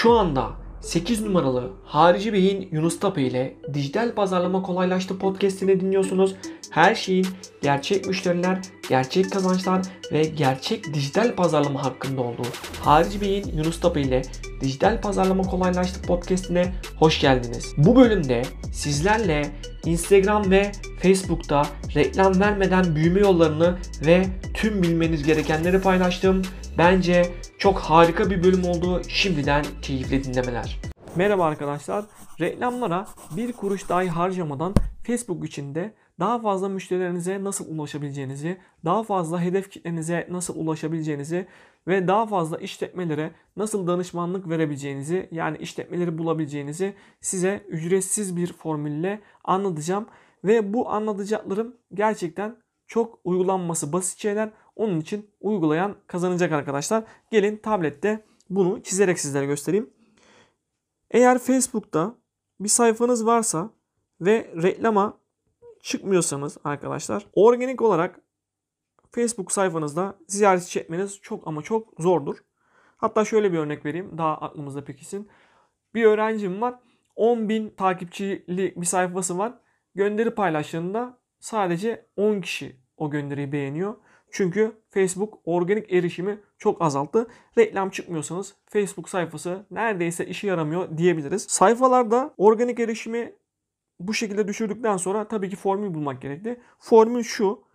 Şu anda 8 numaralı Harici Bey'in Yunus Tape ile Dijital Pazarlama Kolaylaştı podcastini dinliyorsunuz. Her şeyin gerçek müşteriler, gerçek kazançlar ve gerçek dijital pazarlama hakkında olduğu Harici Bey'in Yunus Tape ile Dijital Pazarlama Kolaylaştı podcastine hoş geldiniz. Bu bölümde sizlerle Instagram ve Facebook'ta reklam vermeden büyüme yollarını ve tüm bilmeniz gerekenleri paylaştım. Bence çok harika bir bölüm oldu. Şimdiden keyifli dinlemeler. Merhaba arkadaşlar. Reklamlara bir kuruş dahi harcamadan Facebook içinde daha fazla müşterilerinize nasıl ulaşabileceğinizi, daha fazla hedef kitlenize nasıl ulaşabileceğinizi ve daha fazla işletmelere nasıl danışmanlık verebileceğinizi yani işletmeleri bulabileceğinizi size ücretsiz bir formülle anlatacağım. Ve bu anlatacaklarım gerçekten çok uygulanması basit şeyler. Onun için uygulayan kazanacak arkadaşlar. Gelin tablette bunu çizerek sizlere göstereyim. Eğer Facebook'ta bir sayfanız varsa ve reklama çıkmıyorsanız arkadaşlar organik olarak Facebook sayfanızda ziyaret çekmeniz çok ama çok zordur. Hatta şöyle bir örnek vereyim daha aklımızda pekişsin. Bir öğrencim var 10.000 takipçili bir sayfası var. Gönderi paylaştığında sadece 10 kişi o gönderiyi beğeniyor. Çünkü Facebook organik erişimi çok azalttı. Reklam çıkmıyorsanız Facebook sayfası neredeyse işe yaramıyor diyebiliriz. Sayfalarda organik erişimi bu şekilde düşürdükten sonra tabii ki formül bulmak gerekli. Formül şu.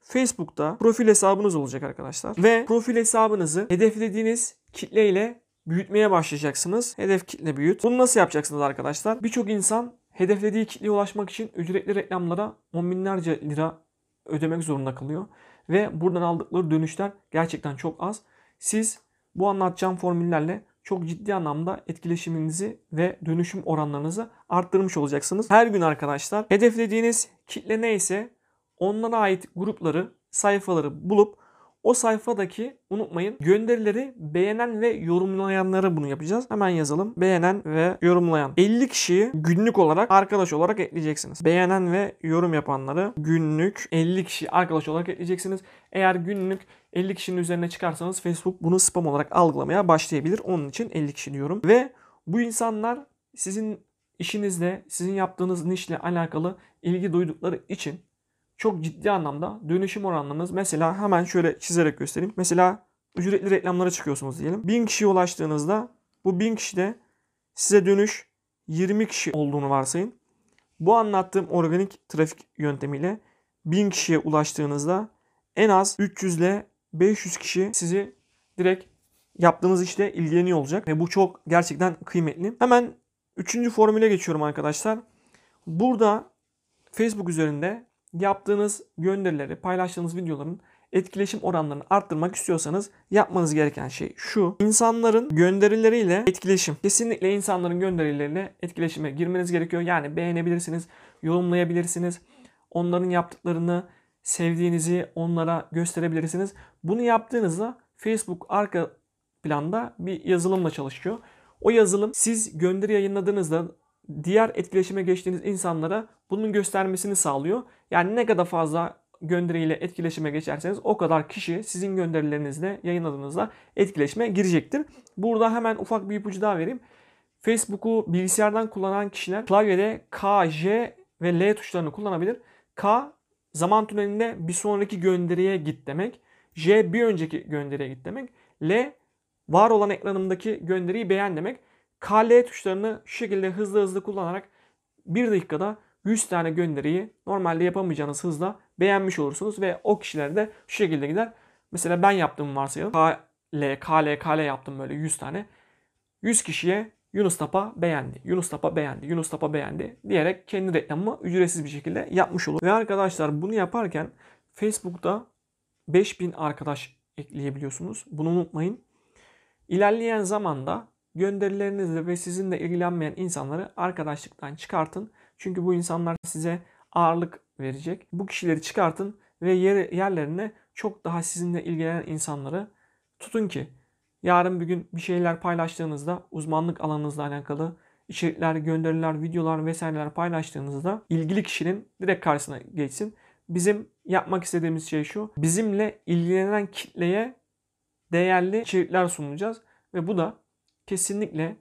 Facebook'ta profil hesabınız olacak arkadaşlar. Ve profil hesabınızı hedeflediğiniz kitleyle büyütmeye başlayacaksınız. Hedef kitle büyüt. Bunu nasıl yapacaksınız arkadaşlar? Birçok insan hedeflediği kitleye ulaşmak için ücretli reklamlara on binlerce lira ödemek zorunda kalıyor. Ve buradan aldıkları dönüşler gerçekten çok az. Siz bu anlatacağım formüllerle çok ciddi anlamda etkileşiminizi ve dönüşüm oranlarınızı arttırmış olacaksınız. Her gün arkadaşlar hedeflediğiniz kitle neyse onlara ait grupları, sayfaları bulup o sayfadaki unutmayın gönderileri beğenen ve yorumlayanlara bunu yapacağız. Hemen yazalım. Beğenen ve yorumlayan. 50 kişiyi günlük olarak arkadaş olarak ekleyeceksiniz. Beğenen ve yorum yapanları günlük 50 kişi arkadaş olarak ekleyeceksiniz. Eğer günlük 50 kişinin üzerine çıkarsanız Facebook bunu spam olarak algılamaya başlayabilir. Onun için 50 kişi diyorum. Ve bu insanlar sizin işinizle, sizin yaptığınız nişle alakalı ilgi duydukları için çok ciddi anlamda dönüşüm oranlarınız mesela hemen şöyle çizerek göstereyim. Mesela ücretli reklamlara çıkıyorsunuz diyelim. 1000 kişiye ulaştığınızda bu 1000 kişide size dönüş 20 kişi olduğunu varsayın. Bu anlattığım organik trafik yöntemiyle 1000 kişiye ulaştığınızda en az 300 ile 500 kişi sizi direkt yaptığınız işte ilgileniyor olacak. Ve bu çok gerçekten kıymetli. Hemen üçüncü formüle geçiyorum arkadaşlar. Burada Facebook üzerinde yaptığınız gönderileri, paylaştığınız videoların etkileşim oranlarını arttırmak istiyorsanız yapmanız gereken şey şu. İnsanların gönderileriyle etkileşim. Kesinlikle insanların gönderileriyle etkileşime girmeniz gerekiyor. Yani beğenebilirsiniz, yorumlayabilirsiniz. Onların yaptıklarını, sevdiğinizi onlara gösterebilirsiniz. Bunu yaptığınızda Facebook arka planda bir yazılımla çalışıyor. O yazılım siz gönderi yayınladığınızda diğer etkileşime geçtiğiniz insanlara bunun göstermesini sağlıyor. Yani ne kadar fazla gönderiyle etkileşime geçerseniz o kadar kişi sizin gönderilerinizle yayınladığınızda etkileşime girecektir. Burada hemen ufak bir ipucu daha vereyim. Facebook'u bilgisayardan kullanan kişiler klavyede K, J ve L tuşlarını kullanabilir. K zaman tünelinde bir sonraki gönderiye git demek. J bir önceki gönderiye git demek. L var olan ekranımdaki gönderiyi beğen demek. KL tuşlarını şu şekilde hızlı hızlı kullanarak bir dakikada 100 tane gönderiyi normalde yapamayacağınız hızla beğenmiş olursunuz ve o kişiler de şu şekilde gider. Mesela ben yaptığımı varsayalım. KL, KL, KL yaptım böyle 100 tane. 100 kişiye Yunus Tapa beğendi, Yunus Tapa beğendi, Yunus Tapa beğendi diyerek kendi reklamımı ücretsiz bir şekilde yapmış olur. Ve arkadaşlar bunu yaparken Facebook'ta 5000 arkadaş ekleyebiliyorsunuz. Bunu unutmayın. İlerleyen zamanda gönderilerinizle ve sizinle ilgilenmeyen insanları arkadaşlıktan çıkartın. Çünkü bu insanlar size ağırlık verecek. Bu kişileri çıkartın ve yer, yerlerine çok daha sizinle ilgilenen insanları tutun ki yarın bir gün bir şeyler paylaştığınızda uzmanlık alanınızla alakalı içerikler, gönderiler, videolar vesaireler paylaştığınızda ilgili kişinin direkt karşısına geçsin. Bizim yapmak istediğimiz şey şu. Bizimle ilgilenen kitleye değerli içerikler sunacağız ve bu da kesinlikle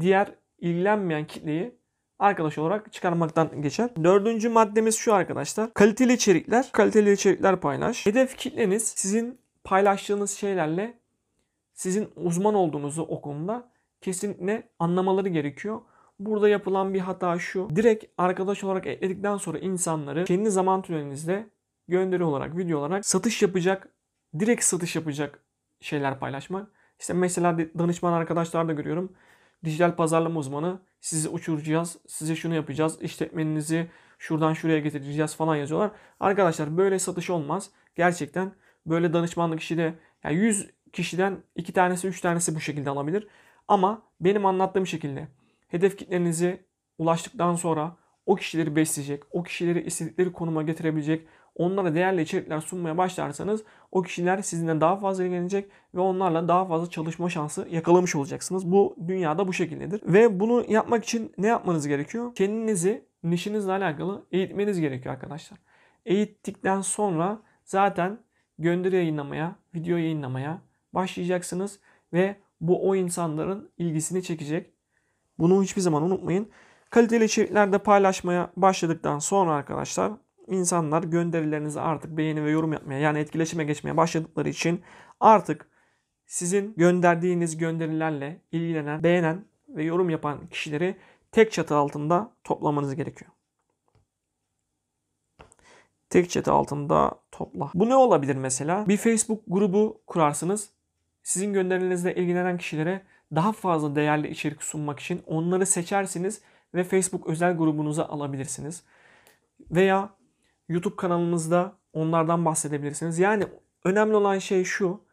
diğer ilgilenmeyen kitleyi arkadaş olarak çıkarmaktan geçer. Dördüncü maddemiz şu arkadaşlar. Kaliteli içerikler, kaliteli içerikler paylaş. Hedef kitleniz sizin paylaştığınız şeylerle sizin uzman olduğunuzu o konuda kesinlikle anlamaları gerekiyor. Burada yapılan bir hata şu. Direkt arkadaş olarak ekledikten sonra insanları kendi zaman tünelinizde gönderi olarak, video olarak satış yapacak, direkt satış yapacak şeyler paylaşmak. İşte mesela danışman arkadaşlar da görüyorum. Dijital pazarlama uzmanı sizi uçuracağız, size şunu yapacağız, işletmenizi şuradan şuraya getireceğiz falan yazıyorlar. Arkadaşlar böyle satış olmaz. Gerçekten böyle danışmanlık işi de yani 100 kişiden 2 tanesi 3 tanesi bu şekilde alabilir. Ama benim anlattığım şekilde hedef kitlenizi ulaştıktan sonra o kişileri besleyecek, o kişileri istedikleri konuma getirebilecek, onlara değerli içerikler sunmaya başlarsanız o kişiler sizinle daha fazla ilgilenecek ve onlarla daha fazla çalışma şansı yakalamış olacaksınız. Bu dünyada bu şekildedir. Ve bunu yapmak için ne yapmanız gerekiyor? Kendinizi nişinizle alakalı eğitmeniz gerekiyor arkadaşlar. Eğittikten sonra zaten gönderi yayınlamaya, video yayınlamaya başlayacaksınız ve bu o insanların ilgisini çekecek. Bunu hiçbir zaman unutmayın. Kaliteli içeriklerde paylaşmaya başladıktan sonra arkadaşlar insanlar gönderilerinizi artık beğeni ve yorum yapmaya yani etkileşime geçmeye başladıkları için artık sizin gönderdiğiniz gönderilerle ilgilenen, beğenen ve yorum yapan kişileri tek çatı altında toplamanız gerekiyor. Tek çatı altında topla. Bu ne olabilir mesela? Bir Facebook grubu kurarsınız. Sizin gönderinizle ilgilenen kişilere daha fazla değerli içerik sunmak için onları seçersiniz ve Facebook özel grubunuza alabilirsiniz. Veya YouTube kanalınızda onlardan bahsedebilirsiniz. Yani önemli olan şey şu.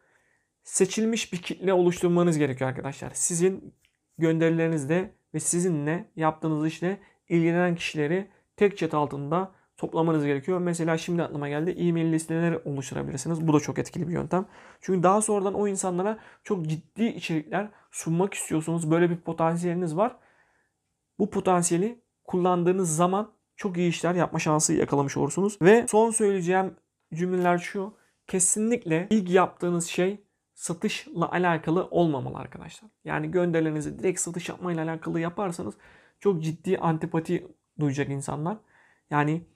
Seçilmiş bir kitle oluşturmanız gerekiyor arkadaşlar. Sizin gönderilerinizde ve sizinle yaptığınız işle ilgilenen kişileri tek çatı altında toplamanız gerekiyor. Mesela şimdi aklıma geldi e-mail listeleri oluşturabilirsiniz. Bu da çok etkili bir yöntem. Çünkü daha sonradan o insanlara çok ciddi içerikler sunmak istiyorsunuz. Böyle bir potansiyeliniz var. Bu potansiyeli kullandığınız zaman çok iyi işler yapma şansı yakalamış olursunuz. Ve son söyleyeceğim cümleler şu. Kesinlikle ilk yaptığınız şey satışla alakalı olmamalı arkadaşlar. Yani gönderilerinizi direkt satış yapmayla alakalı yaparsanız çok ciddi antipati duyacak insanlar. Yani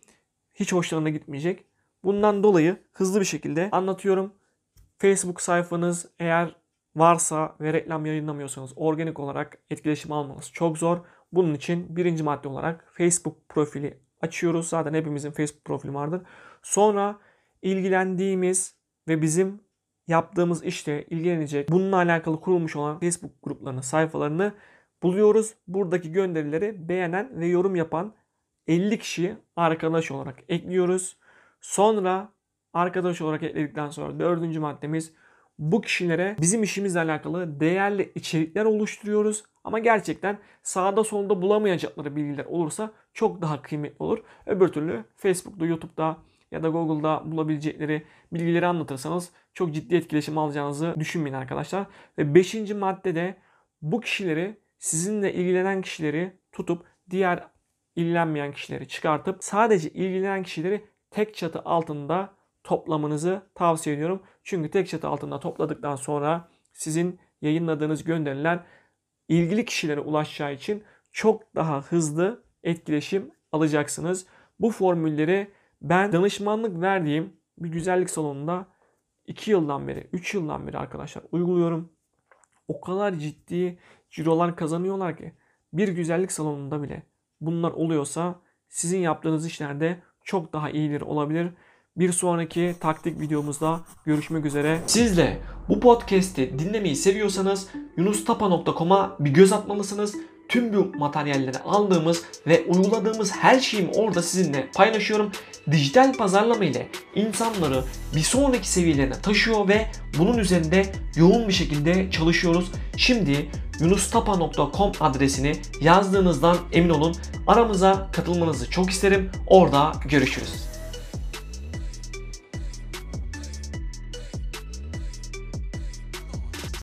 hiç hoşlarına gitmeyecek. Bundan dolayı hızlı bir şekilde anlatıyorum. Facebook sayfanız eğer varsa ve reklam yayınlamıyorsanız organik olarak etkileşim almanız çok zor. Bunun için birinci madde olarak Facebook profili açıyoruz. Zaten hepimizin Facebook profili vardır. Sonra ilgilendiğimiz ve bizim yaptığımız işte ilgilenecek bununla alakalı kurulmuş olan Facebook gruplarını, sayfalarını buluyoruz. Buradaki gönderileri beğenen ve yorum yapan 50 kişi arkadaş olarak ekliyoruz. Sonra arkadaş olarak ekledikten sonra dördüncü maddemiz bu kişilere bizim işimizle alakalı değerli içerikler oluşturuyoruz. Ama gerçekten sağda solda bulamayacakları bilgiler olursa çok daha kıymetli olur. Öbür türlü Facebook'ta, YouTube'da ya da Google'da bulabilecekleri bilgileri anlatırsanız çok ciddi etkileşim alacağınızı düşünmeyin arkadaşlar. Ve beşinci madde de bu kişileri sizinle ilgilenen kişileri tutup diğer ilgilenmeyen kişileri çıkartıp sadece ilgilenen kişileri tek çatı altında toplamanızı tavsiye ediyorum. Çünkü tek çatı altında topladıktan sonra sizin yayınladığınız gönderiler ilgili kişilere ulaşacağı için çok daha hızlı etkileşim alacaksınız. Bu formülleri ben danışmanlık verdiğim bir güzellik salonunda 2 yıldan beri, 3 yıldan beri arkadaşlar uyguluyorum. O kadar ciddi cirolar kazanıyorlar ki bir güzellik salonunda bile bunlar oluyorsa sizin yaptığınız işlerde çok daha iyidir olabilir. Bir sonraki taktik videomuzda görüşmek üzere. Siz de bu podcast'i dinlemeyi seviyorsanız yunustapa.com'a bir göz atmalısınız. Tüm bu materyalleri aldığımız ve uyguladığımız her şeyimi orada sizinle paylaşıyorum. Dijital pazarlama ile insanları bir sonraki seviyelerine taşıyor ve bunun üzerinde yoğun bir şekilde çalışıyoruz. Şimdi yunustapa.com adresini yazdığınızdan emin olun. Aramıza katılmanızı çok isterim. Orada görüşürüz.